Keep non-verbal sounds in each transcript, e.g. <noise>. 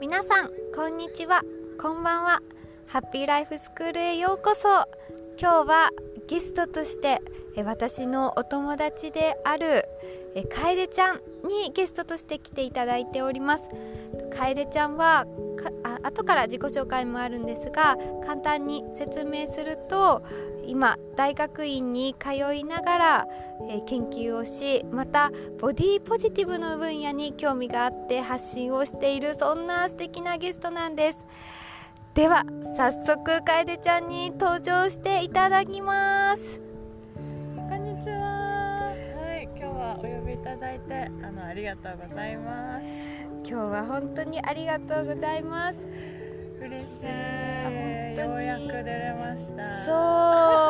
皆さんこんにちは。こんばんは。ハッピーライフスクールへようこそ。今日はゲストとして私のお友達である楓ちゃんにゲストとして来ていただいております。楓ちゃんは後から自己紹介もあるんですが簡単に説明すると今大学院に通いながら、え、研究をしまたボディポジティブの分野に興味があって発信をしているそんな素敵なゲストなんです。では早速楓ちゃんに登場していただきます。いただいてあのありがとうございます。今日は本当にありがとうございます。嬉しい。ようやく出れました。そ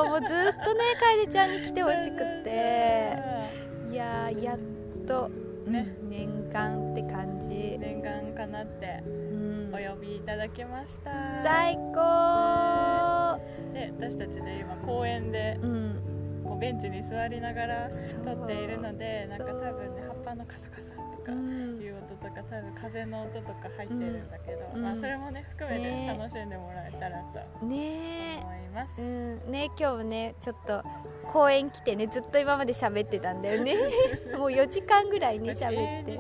うもうずっとね楓ちゃんに来てほしくて。いややっと、ね、念願って感じ。念願かなって、お呼びいただきました。最高。で私たちね今公園で、うん、こうベンチに座りながら撮っているのでなんか多分ね葉っぱのカサカサとかいう音とか多分風の音とか入ってるんだけど、うん、まあ、それもね含めて楽しんでもらえたらと思います。ねうん、ね今日ねちょっと公園来てねずっと今まで喋ってたんだよね。もう4時間ぐらいね喋って。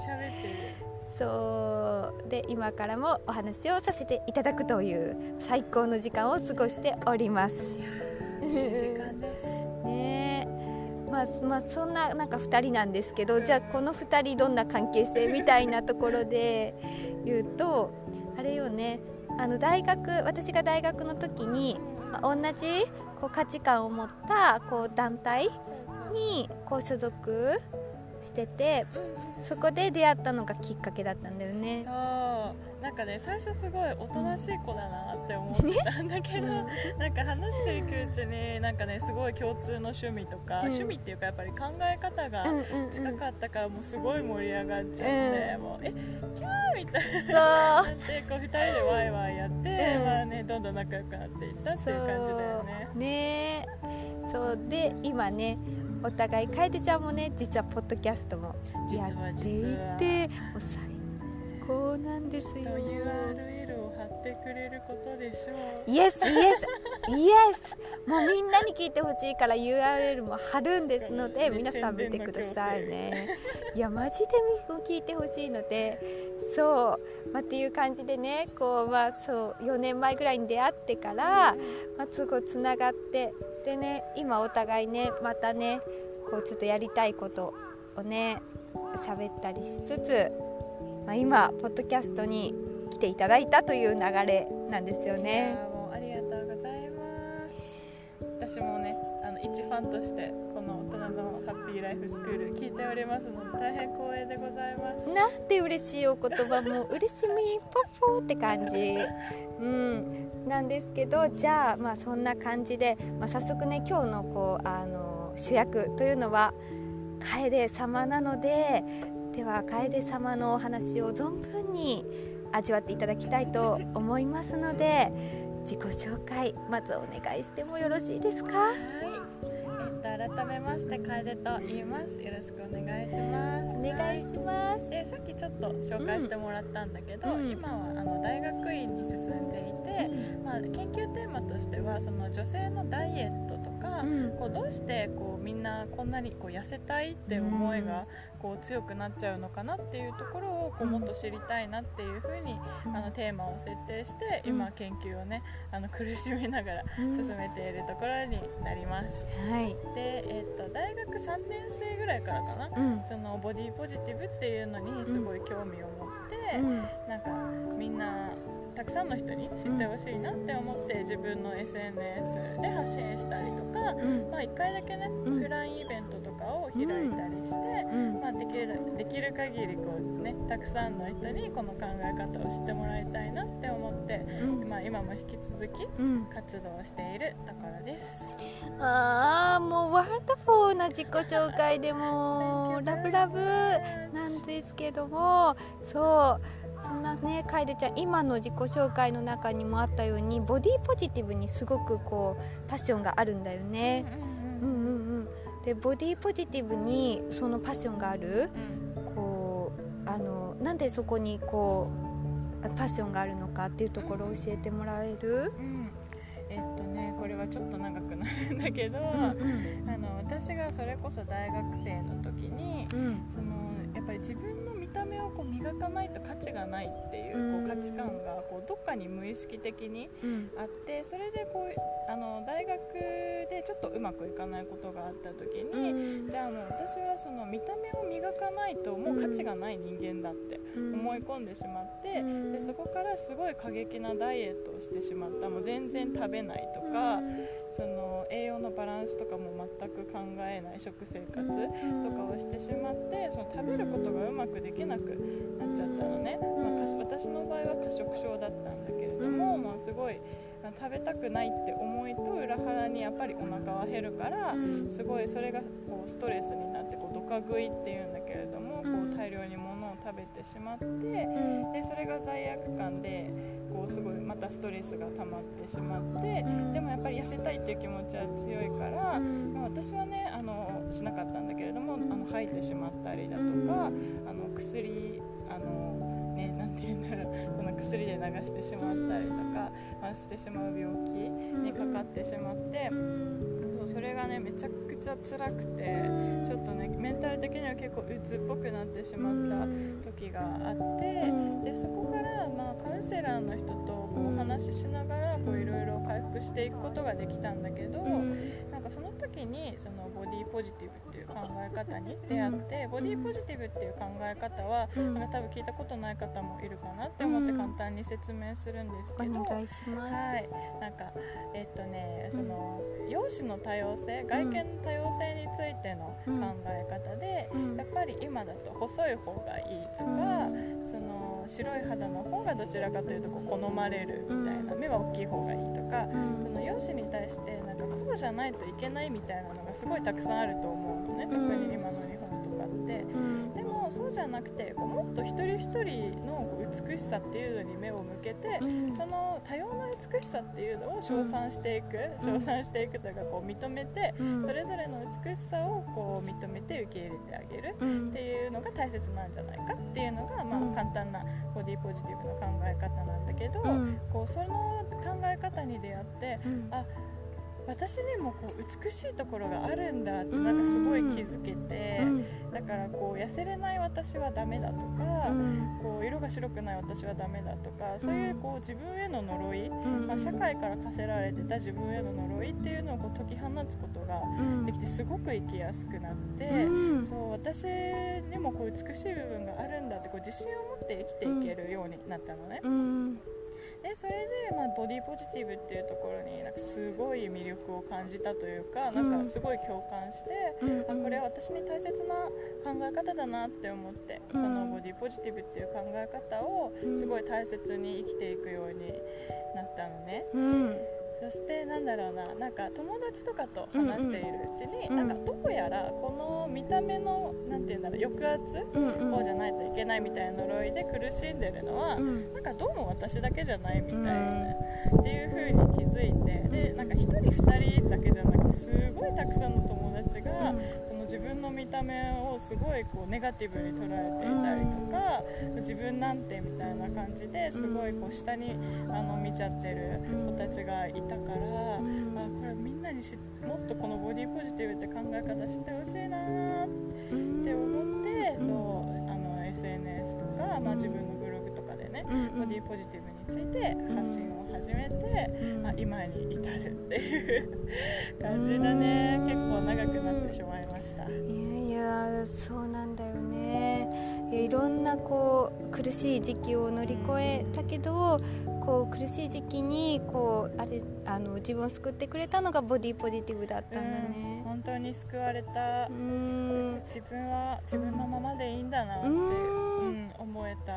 そう。で今からもお話をさせていただくという最高の時間を過ごしております。いい時間ですまあ、まあ、そんななんか2人なんですけどじゃあこの2人どんな関係性みたいなところで言うとあれよねあの大学私が大学の時に、まあ、同じこう価値観を持ったこう団体にこう所属しててそこで出会ったのがきっかけだったんだよね。なんかね最初すごいおとなしい子だなって思ってたんだけど、なんか話していくうちになんかねすごい共通の趣味とか、うん、趣味っていうかやっぱり考え方が近かったからもうすごい盛り上がっちゃって、うん、もうえキャーみたいな。そう。でこう2人でワイワイやって、うん、まあねどんどん仲良くなっていったっていう感じだよね。ね。そう。で今ねお互い楓ちゃんもね実はポッドキャストもやっていてもう最高なんですよ。URL を貼ってくれることでしょうイエスイエスイエスもうみんなに聞いてほしいから URL も貼るんですので皆さん見てくださいね。いやマジで聞いてほしいので。そう、まあ、っていう感じでねこう、まあ、そう4年前ぐらいに出会ってから、まあ、すごいつながってでね今お互いねまたねこうちょっとやりたいことをね喋ったりしつつまあ、今ポッドキャストに来ていただいたという流れなんですよね。もうありがとうございます。私もねあの一ファンとしてこの大人のハッピーライフスクール聞いておりますので大変光栄でございます。なんて嬉しいお言葉も嬉しみポッポって感じ。うん。なんですけどじゃあまあそんな感じで、まあ、早速ね今日のこうあの主役というのは楓様なのででは楓様のお話を存分に味わっていただきたいと思いますので自己紹介まずお願いしてもよろしいですか？はい。えっと改めまして楓と言います。よろしくお願いします。お願いします、でさっきちょっと紹介してもらったんだけど、うん、今はあの大学院に進んでいて、うん、まあ、研究テーマとしてはその女性のダイエットこうどうしてこうみんなこんなにこう痩せたいって思いがこう強くなっちゃうのかなっていうところをこうもっと知りたいなっていうふうにあのテーマを設定して今研究をねあの苦しみながら進めているところになります。はい、で、えー、と大学3年生ぐらいからかな、そのボディポジティブっていうのにすごい興味を持って、なんかみんなたくさんの人に知ってほしいなって思って自分の SNS で発信したりとか、うん、まあ、1回だけね、うん、フラインイベントとかを開いたりして、うん、まあ、できるできる限りこう、ね、たくさんの人にこの考え方を知ってもらいたいなって思って、まあ、今も引き続き活動しているところです。ああもうワードフォーな自己紹介でもラブラブなんですけどもそうそんなね楓ちゃん今の自己紹介の中にもあったようにボディポジティブにすごくこうパッションがあるんだよね。うんうんうん、でボディポジティブにそのパッションがある、こうあのなんでそこにこうァッションがあるのかっていうところを教えてもらえる、うん、えっとねこれはちょっと長くなるんだけど、うんうん、あの私がそれこそ大学生の時に、うん、そのやっぱり自分の見た目をこう磨かないと価値がないっていうこう価値観がこうどっかに無意識的にあって、それでこうあの大学でちょっとうまくいかないことがあった時に、じゃあもう私はその見た目を磨かないともう価値がない人間だって思い込んでしまって、でそこからすごい過激なダイエットをしてしまった。もう全然食べないとか。その栄養のバランスとかも全く考えない。食生活とかをしてしまってその食べることがうまくできなくなっちゃったのね、まあ、私の場合は過食症だったんだけれども、まあ、すごい食べたくないって思いと裏腹にやっぱりお腹は減るからすごいそれがこうストレスになってこうドカ食いっていうんだけれどもこう大量に物を食べてしまってでそれが罪悪感でこうすごいまたストレスが溜まってしまってでもやっぱり痩せたいっていう気持ちは強いから、まあ、私はねあのしなかったんだけれどもあの吐いてしまったりだとかあの薬あのねなんて言うんだろうその薬で流してしまったりとか、まあ、してしまう病気にかかってしまって。それがねめちゃくちゃ辛くてちょっとねメンタル的には結構鬱っぽくなってしまった時があってでそこからまあカウンセラーの人とこうお話ししながらいろいろ回復していくことができたんだけどかその時にそのボディポジティブっていう考え方に出会ってボディポジティブっていう考え方はなんか多分聞いたことない方もいるかなって思って簡単に説明するんですけど、はい。なんかえっとねその容姿の多様性外見の多様性についての考え方で、やっぱり今だと細い方がいいとか、その白い肌の方がどちらかというとこう好まれるみたいな目は大きい方がいいとか、その容姿に対してなんかこうじゃないといけないみたいなのがすごいたくさんあると思うのね。特に今の日本とかって。でもそうじゃなくてこうもっと一人一人の美しさっていうのに目を向けて、その多様な美しさっていうのを称賛していく、称賛していくというかこう認めて、それぞれの美しさをこう認めて受け入れてあげるっていうのが大切なんじゃないかっていうのが、まあ、簡単なボディポジティブの考え方なんだけど、こうその考え方に出会って、あ私にもこう美しいところがあるんだってなんかすごい気づけて、だからこう痩せれない私はダメだとか、こう色が白くない私はダメだとかそういうこう自分への呪い、まあ、社会から課せられてた自分への呪いっていうのをこう解き放つことができてすごく生きやすくなって、そう私にもこう美しい部分があるんだってこう自信を持って生きていけるようになったのね。でそれで、まあ、ボディポジティブっていうところになんかすごい魅力を感じたというか、なんかすごい共感して、うん、あこれは私に大切な考え方だなって思って、そのボディポジティブっていう考え方をすごい大切に生きていくようになったのね。うんそしてなんだろうななんか友達とかと話しているうちに、うん。うん、なんかどうやらこの見た目のなんて言うんだろう抑圧、うんうん、こうじゃないといけないみたいな呪いで苦しんでるのは、うん、なんかどうも私だけじゃないみたいな、うん、っていう風に気づいてでなんか1人2人だけ見た目をすごいこうネガティブに捉えていたりとか、自分なんてみたいな感じですごいこう下にあの見ちゃってる子たちがいたから、あこれみんなにしもっとこのボディポジティブって考え方知ってほしいなって思ってそうあの SNS とか、まあ、自分のブログとかでね、ボディポジティブについて発信を始めて、まあ、今に至るっていう感じだね。結構長くなってしまいました。いやそうなんだよね。いろんなこう苦しい時期を乗り越えたけどこう苦しい時期にこうあれあの自分を救ってくれたのがボディポジティブだったんだね、本当に救われた。自分は自分のままでいいんだなって、うん、思えた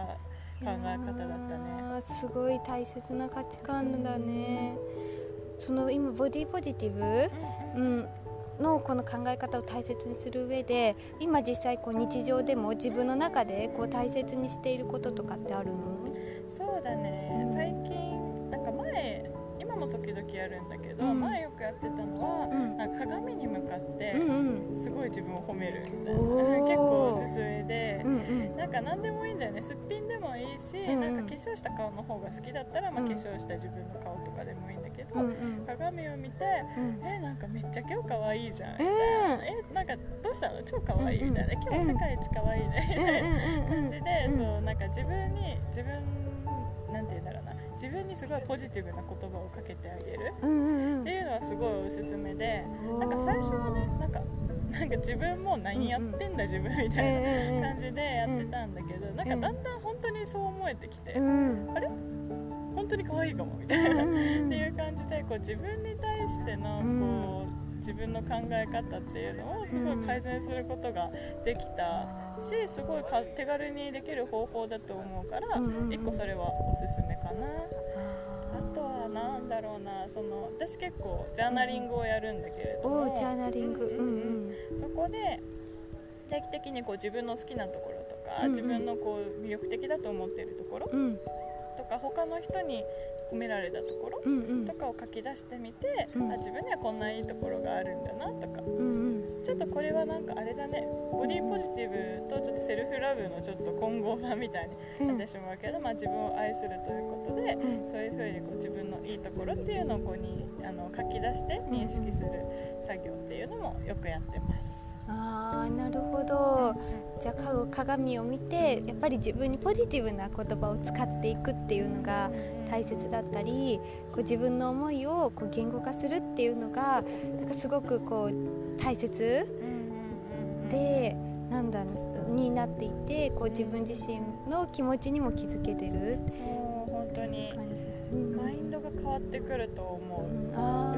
考え方だったね。すごい大切な価値観だね、その今ボディポジティブ、うん、のこの考え方を大切にする上で今実際こう日常でも自分の中でこう大切にしていることとかってあるの？そうだね。最近なんか前今も時々やるんだけど、前よくやってたのは、なんか鏡に向かってすごい自分を褒めるみたいな、結構おすすめで、なんか何でもいいんだよね。すっぴんでもいいし、なんか化粧した顔の方が好きだったら、まあ、化粧した自分の顔とかでもいいんだけど、鏡を見て、えなんかめっちゃ今日可愛いじゃん。みたいな、えなんかどうしたの？超可愛いみたいな、今日世界一可愛いね。みたいな感じで、そうなんか自分に自分なんて言うんだろうな。自分にすごいポジティブな言葉をかけてあげる。っていうのはすごいおすすめで。なんか最初はねなんかなんか自分も何やってんだ自分みたいな感じでやってたんだけどなんかだんだん本当にそう思えてきて、あれ？本当に可愛いかもみたいな。っていう感じでこう自分に対してのこう自分の考え方っていうのをすごい改善することができたしすごい手軽にできる方法だと思うから1個それはおすすめかな。あとは何だろうなその私結構ジャーナリングをやるんだけれども。ジャーナリング、うんうん、そこで定期的にこう自分の好きなところとか、うんうん、自分のこう魅力的だと思っているところ、とか他の人に褒められたところとかを書き出してみて、うん、あ自分にはこんないいところがあるんだなとか、うんうん、ちょっとこれはなんかあれだね。ボディポジティブとちょっとセルフラブのちょっと混合版みたいになってしまうけど、うん、まあ、自分を愛するということで、うん、そういうふうにこう自分のいいところっていうのをこうにあの書き出して認識する作業っていうのもよくやってます。あーなるほど。じゃあ鏡を見てやっぱり自分にポジティブな言葉を使っていくっていうのが大切だったりこう自分の思いをこう言語化するっていうのがなんかすごくこう大切でなんだになっていてこう自分自身の気持ちにも気づけてるそう本当に、うん、マインドが変わってくると思う、うん、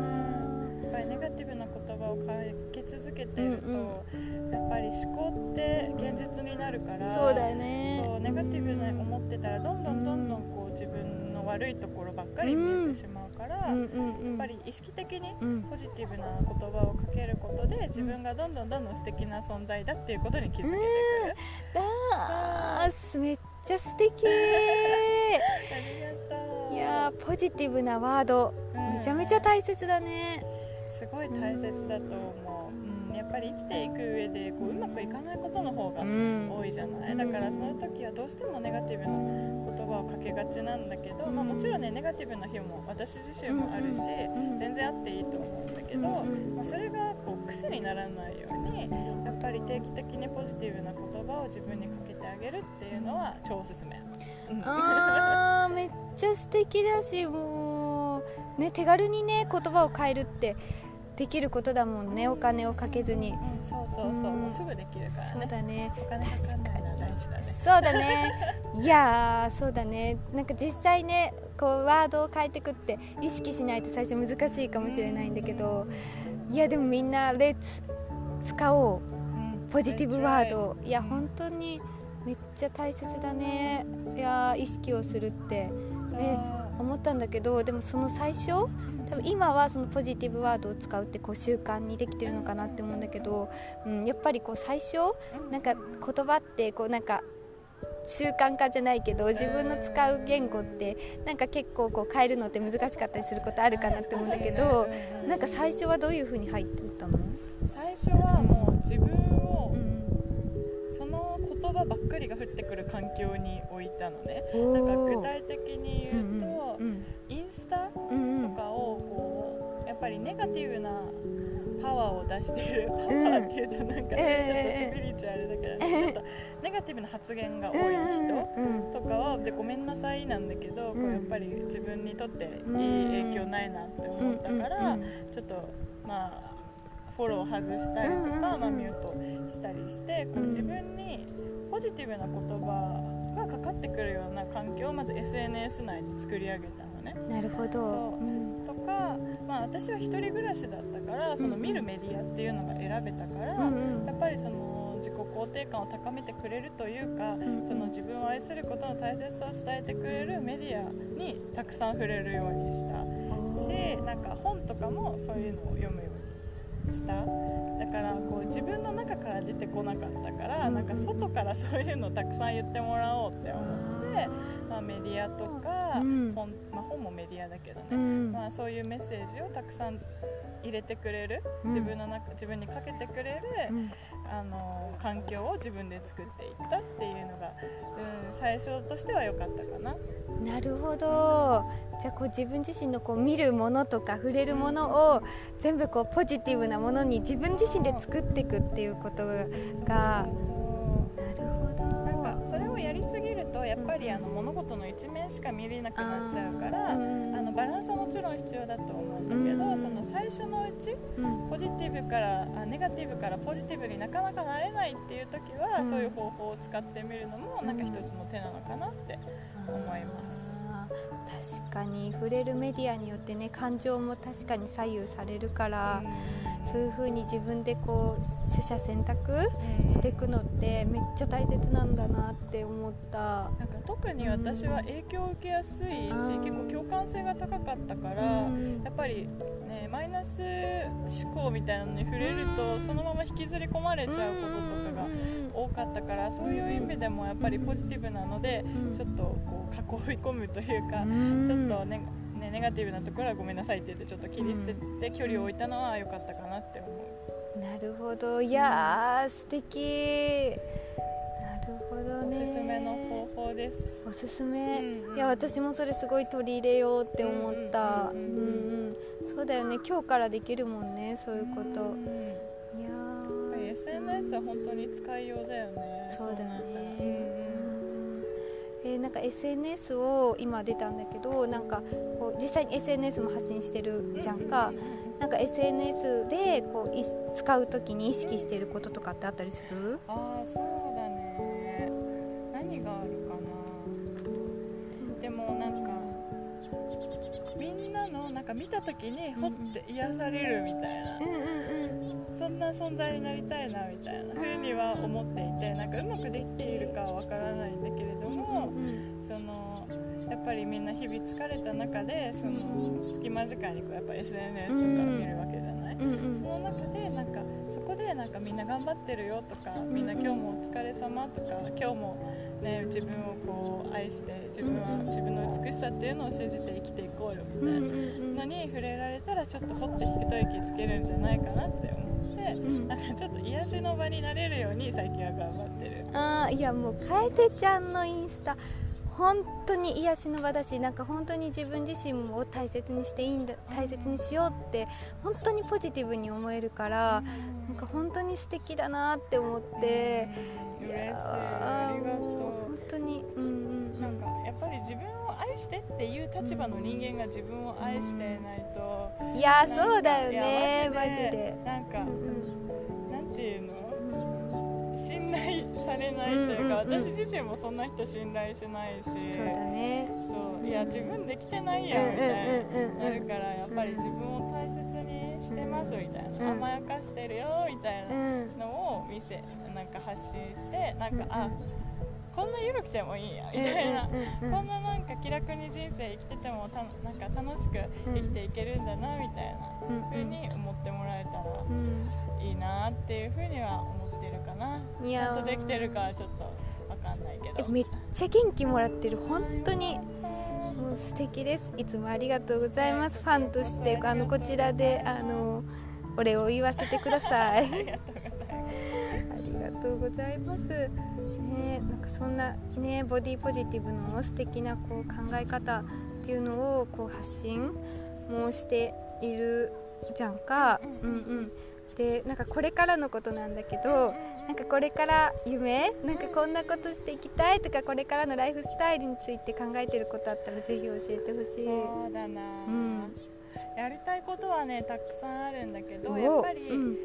葉をかけ続けてると、うんうん、やっぱり思考って現実になるからそうだよね。そうネガティブな思ってたらどんどんどんどんこう自分の悪いところばっかり見えてしまうから、やっぱり意識的にポジティブな言葉をかけることで自分がどんどんどんどん素敵な存在だっていうことに気づけてくる、だーめっちゃ素敵。<laughs> ありがとう。いやポジティブなワード、めちゃめちゃ大切だねすごい大切だと思う、やっぱり生きていく上でこううまくいかないことの方が多いじゃない、だからその時はどうしてもネガティブな言葉をかけがちなんだけど、まあ、もちろんねネガティブな日も私自身もあるし、全然あっていいと思うんだけど、まあ、それがこう癖にならないようにやっぱり定期的にポジティブな言葉を自分にかけてあげるっていうのは超おすすめ。あーめっちゃ素敵だしもう、ね、手軽にね言葉を変えるってできることだもんね。お金をかけずに、うん、そうそうそう、うん、もうすぐできるからね。そうだね。お金かかんないのは大事だね。そうだね。いやそうだね。なんか実際ねこうワードを変えてくって意識しないと最初難しいかもしれないんだけど。いやでもみんなレッツ使おう、うん、ポジティブワード。いや本当にめっちゃ大切だね。いや意識をするって。ね思ったんだけどでもその最初多分今はそのポジティブワードを使うってこう習慣にできてるのかなって思うんだけど、うん、やっぱりこう最初なんか言葉ってこうなんか習慣化じゃないけど自分の使う言語ってなんか結構こう変えるのって難しかったりすることあるかなって思うんだけどなんか最初はどういう風に入ってたの？最初はもう自分、言葉ばっかりが降ってくる環境に置いたのね。なんか具体的に言うと、インスタとかをこうやっぱりネガティブなパワーを出してる。パワーっていうとなんか、ちょっとスピリチュアルだけど、ちょっとネガティブな発言が多い人とかはでごめんなさいなんだけど、こうやっぱり自分にとっていい影響ないなって思ったから、ちょっとまあフォロー外したりとか、まあ、ミュートしたりしてこう自分にポジティブな言葉がかかってくるような環境をまず SNS 内に作り上げたのね。なるほど、う。ん、とか、まあ、私は1人暮らしだったからその見るメディアっていうのが選べたから、うんやっぱりその自己肯定感を高めてくれるというか、うん、その自分を愛することの大切さを伝えてくれるメディアにたくさん触れるようにした。しなんか本とかもそういうのを読むようにした。だからこう自分の中から出てこなかったからなんか外からそういうのをたくさん言ってもらおうって思ってで、まあ、メディアとか、うん。本まあ、本もメディアだけどね、うん。まあ、そういうメッセージをたくさん入れてくれる？うん。自分の中自分にかけてくれる、うん。あの環境を自分で作っていったっていうのが、うん、最初としては良かったかな。なるほど。じゃあこう自分自身のこう見るものとか触れるものを全部こうポジティブなものに自分自身で作っていくっていうことがなるそうそう物事の一面しか見れなくなっちゃうからあうん。のバランスはもちろん必要だと思うんだけうん。どその最初のうちうん。ポジティブからあネガティブからポジティブになかなかなれないっていう時は、うん。そういう方法を使ってみるのもなんか一つの手なのかなって思います。確かに触れるメディアによってね感情も確かに左右されるから、そういう風に自分でこう取捨選択うん。していくのってめっちゃ大切なんだなって思った。なんか特に私は影響を受けやすいし、うん結構共感性が高かったから、うん。やっぱり、ね、マイナス思考みたいなのに触れると、うん。そのまま引きずり込まれちゃうこととかが多かったから、そういう意味でもやっぱりポジティブなので、うん。ちょっとこう囲い込むというか、うん。ちょっとねねネガティブなところはごめんなさいって言ってちょっと切り捨てて距離を置いたのは良かったかなって思う。なるほど。いやー素敵。なるほどおねすすめの方法です。おすすめ、うんうんいや私もそれすごい取り入れようって思った。ううんんうんうん。うんそうだよね。今日からできるもんねそういうこと。うんいややっぱり SNS は本当に使いようだよね。そうだね。なんだ。うんえーなんか SNS を今出たんだけどなんかこう実際に SNS も発信してるじゃんか。なんか SNS でこうい使う時に意識してることとかってあったりする？ああそうだね。何があるかな。でもなんかみんなのなんか見た時にほって癒されるみたいな。そんな存在になりたいなみたいな風には思っていてなんかうまくできているかはわからないんだけれどそのやっぱりみんな日々疲れた中でその隙間時間にこうやっぱ SNS とか見るわけじゃない、その中でなんかそこでなんかみんな頑張ってるよとかみんな今日もお疲れ様とか今日も、ね、自分をこう愛して自分は自分の美しさっていうのを信じて生きていこうよみたいなのに触れられたらちょっとほって一息つけるんじゃないかなって思ってうん。なんかちょっと癒しの場になれるように最近は頑張ってる。あーいやもう楓ちゃんのインスタ本当に癒しの場だしなんか本当に自分自身を大切にしていいんだ大切にしようって本当にポジティブに思えるからなんか本当に素敵だなって思って嬉しいやーありがともう本当にうんうんうなんかやっぱり自分を愛してっていう立場の人間が自分を愛してないといやーなんかそうだよいやねマジで。なんかうんうんされないというか、うんうんうん私自身もそんな人信頼しないし。そうだね。そう。いや自分できてないやみたいうんうんな。なるからやっぱり自分を大切にしてますみたいな、うん。甘やかしてるよみたいなうんのを見せなんか発信してなんか、うんあこんな緩くてもいいやみたいな、うんうんこんななんか気楽に人生生きててもたなんか楽しく生きていけるんだなみたいなうん風に思ってもらえたらうん。いいなっていう風には思な。ちいやー。ゃんとできてるかはちょっとわかんないけど。えめっちゃ元気もらってる。本当に。もう素敵です。いつもありがとうございます。ファンとしてあのこちらであのお礼を言わせてください。<laughs> ありがとうございます。ありがとうございます。ね、なんかそんなねボディポジティブの素敵なこう考え方っていうのをこう発信もしているじゃんか。うんうん。でなんかこれからのことなんだけどなんかこれから夢なんかこんなことしていきたいとかこれからのライフスタイルについて考えてることあったらぜひ教えてほしい。そうだな、ん。やりたいことはねたくさんあるんだけどおやっぱり、うん。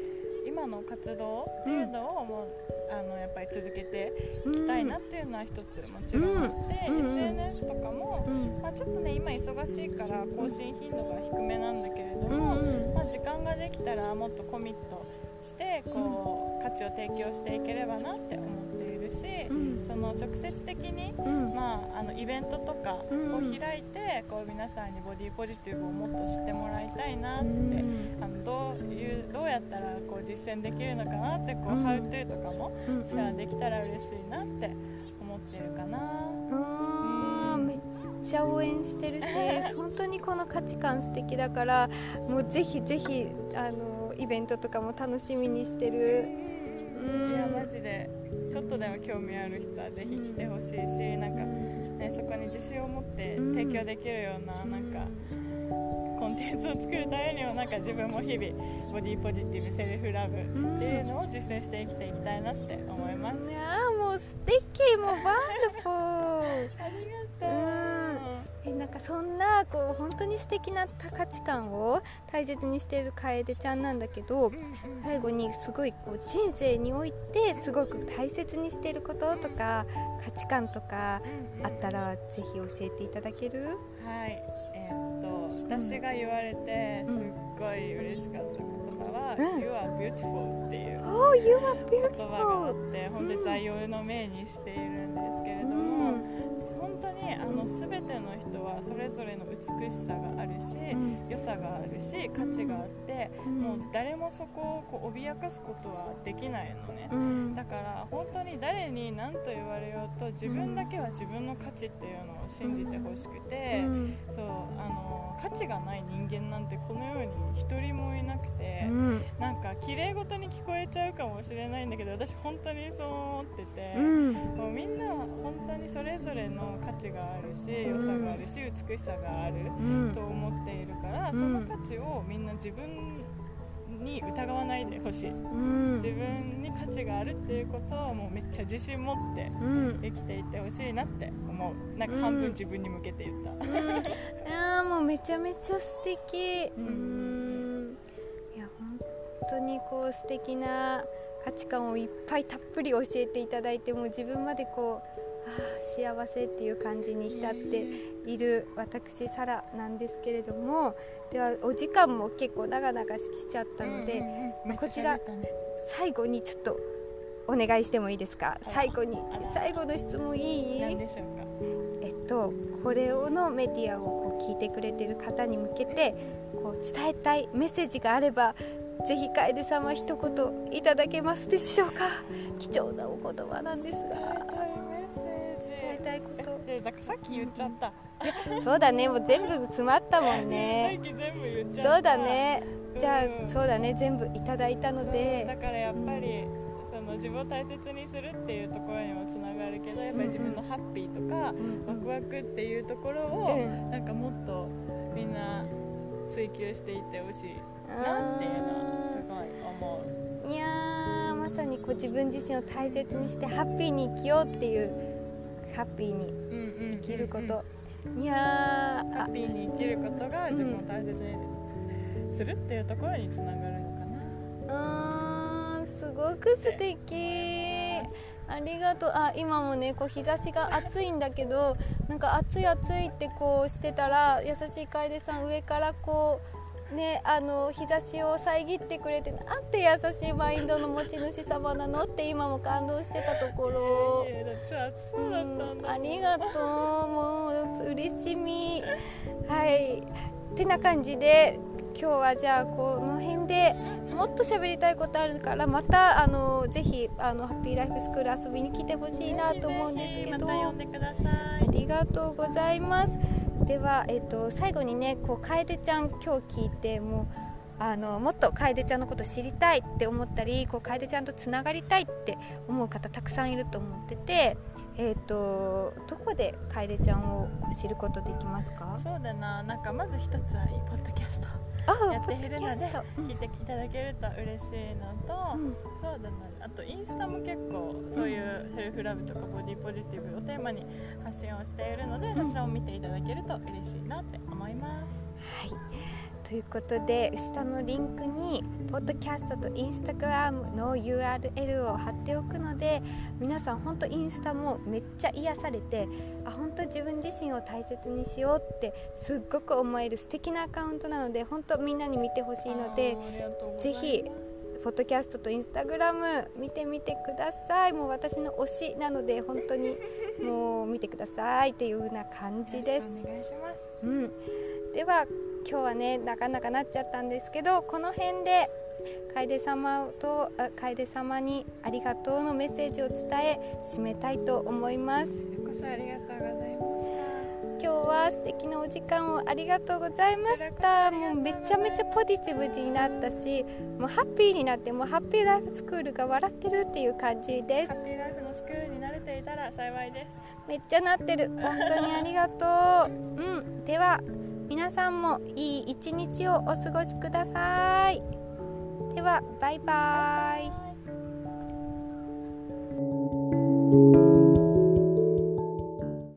今の活動っていうのをもう、あのやっぱり続けてうんいきたいなっていうのは一つ。もちろんあって、うんうん。SNS とかも、うん。まあ、ちょっとね今忙しいから更新頻度が低めなんだけれどうんも、時間ができたらもっとコミットしてこう価値を提供していければなって思っているし、うん。その直接的に、うん。まあ、あのイベントとかをうん。開いてこう皆さんにボディポジティブをもっと知ってもらいたいなって、うん。あのどういうどうやったらこう実践できるのかなってこう、うん。How to とかもうんシェアできたら嬉しいなって思ってるかな。うんちゃ応援してるし <laughs> 本当にこの価値観素敵だからもうぜひぜひあのイベントとかも楽しみにしてる。うん、いやマジで。ちょっとでも興味ある人はぜひ来てほしいしなんか、ね、そこに自信を持って提供できるようななんかコンテンツを作るためにもなんか自分も日々ボディポジティブセルフラブっていうのを実践して生きていきたいなって思います。いやもう素敵もう wonderful <laughs> ありがとう。えなんかそんなこう本当に素敵な価値観を大切にしている楓ちゃんなんだけど、最後にすごいこう人生においてすごく大切にしていることとか価値観とかあったらぜひ教えていただける？はい。えー、っと私が言われてすっごい嬉しかった言葉は「うん、You are beautiful」っていう Oh, you are 言葉があって本当に座右の銘にしているんですけれども、うん、本当にあの全ての人はそれぞれの美しさがあるし、うん、良さがあるし価値があって、うん、もう誰もそこをこう脅かすことはできないのね、だから本当に誰に何と言われようと自分だけは自分の価値っていうのを信じてほしくて、そうあの価値がない人間なんてこの世に1人もいなくて、なんか綺麗事に聞こえちゃうかもしれないんだけど私本当にそう思ってて、うん、もうみんなは本当にそれぞれの価値があるし、良さがあるし美しさがあると思っているから、その価値をみんな自分に疑わないでほしい、うん、自分に価値があるっていうことをもうめっちゃ自信持って生きていってほしいなって思う。なんか半分自分に向けて言った、うん、<laughs> あもうめちゃめちゃ素敵。うん。いや本当にこう素敵な価値観をいっぱいたっぷり教えていただいても自分までこうあ幸せっていう感じに浸っている私サラなんですけれどもではお時間も結構長々しちゃったので、うんうん、こちら、最後にちょっとお願いしてもいいですか？最後に最後の質問いい？えっとこれをのメディアをこう聞いてくれてる方に向けてこう伝えたいメッセージがあればぜひ楓様一言いただけますでしょうか？貴重なお言葉なんですが伝えたいこと。<laughs> えなんかさっき言っちゃった。そうだね。もう全部詰まったもんね。そうだね。じゃあ、うん、そうだね。全部いただいたので。だからやっぱり、その自分を大切にするっていうところにもつながるけどやっぱり自分のハッピーとか、ワクワクっていうところを、うん、なんかもっとみんな追求していってほしいなっていうのはすごい思う。いやまさにこう自分自身を大切にしてハッピーに生きようっていうハッピーに生きること、いやハッピーに生きることが自分を大切にするっていうところにつながるのかな。うんすごく素敵。ありがとう。あ今もねこう日差しが暑いんだけどなんか暑い暑いってこうしてたら優しい楓さん上からこうね、あの日差しを遮ってくれてなんて優しいマインドの持ち主様なの？って今も感動してたところ。ありがとう。もう嬉しみ。はい。ってな感じで今日はじゃあこの辺でもっと喋りたいことあるからまたあのぜひあのハッピーライフスクール遊びに来てほしいなと思うんですけど、ありがとうございます。では、えーと、最後にねこう楓ちゃん今日聞いてもあのもっと楓ちゃんのこと知りたいって思ったりこう楓ちゃんとつながりたいって思う方たくさんいると思ってて、えーと、どこで楓ちゃんを知ることできますか？そうだな。なんかまず一つはポッドキャスト。やっているので聞いていただけると嬉しいのと、うん、そうだな。あとインスタも結構そういうセルフラブとかボディポジティブをテーマに発信をしているので、そちらを見ていただけると嬉しいなって思います。はいということで下のリンクにポッドキャストとインスタグラムの URL を貼っておくので皆さん本当インスタもめっちゃ癒されてあ本当自分自身を大切にしようってすっごく思える素敵なアカウントなので本当みんなに見てほしいのでぜひポッドキャストとインスタグラム見てみてください。もう私の推しなので本当にもう見てくださいっていう風な感じです。うん、では今日はねなかなかなっちゃったんですけどこの辺で楓様と楓様にありがとうのメッセージを伝え締めたいと思います。こそありがとうございました。今日は素敵なお時間をありがとうございました。もうめちゃめちゃポジティブになったしもうハッピーになってもうハッピーライフスクールが笑ってるっていう感じです。ハッピーライフのスクールに慣れていたら幸いです。めっちゃなってる。本当にありがとう。うん。では皆さんもいい一日をお過ごしください。ではバイバーイ。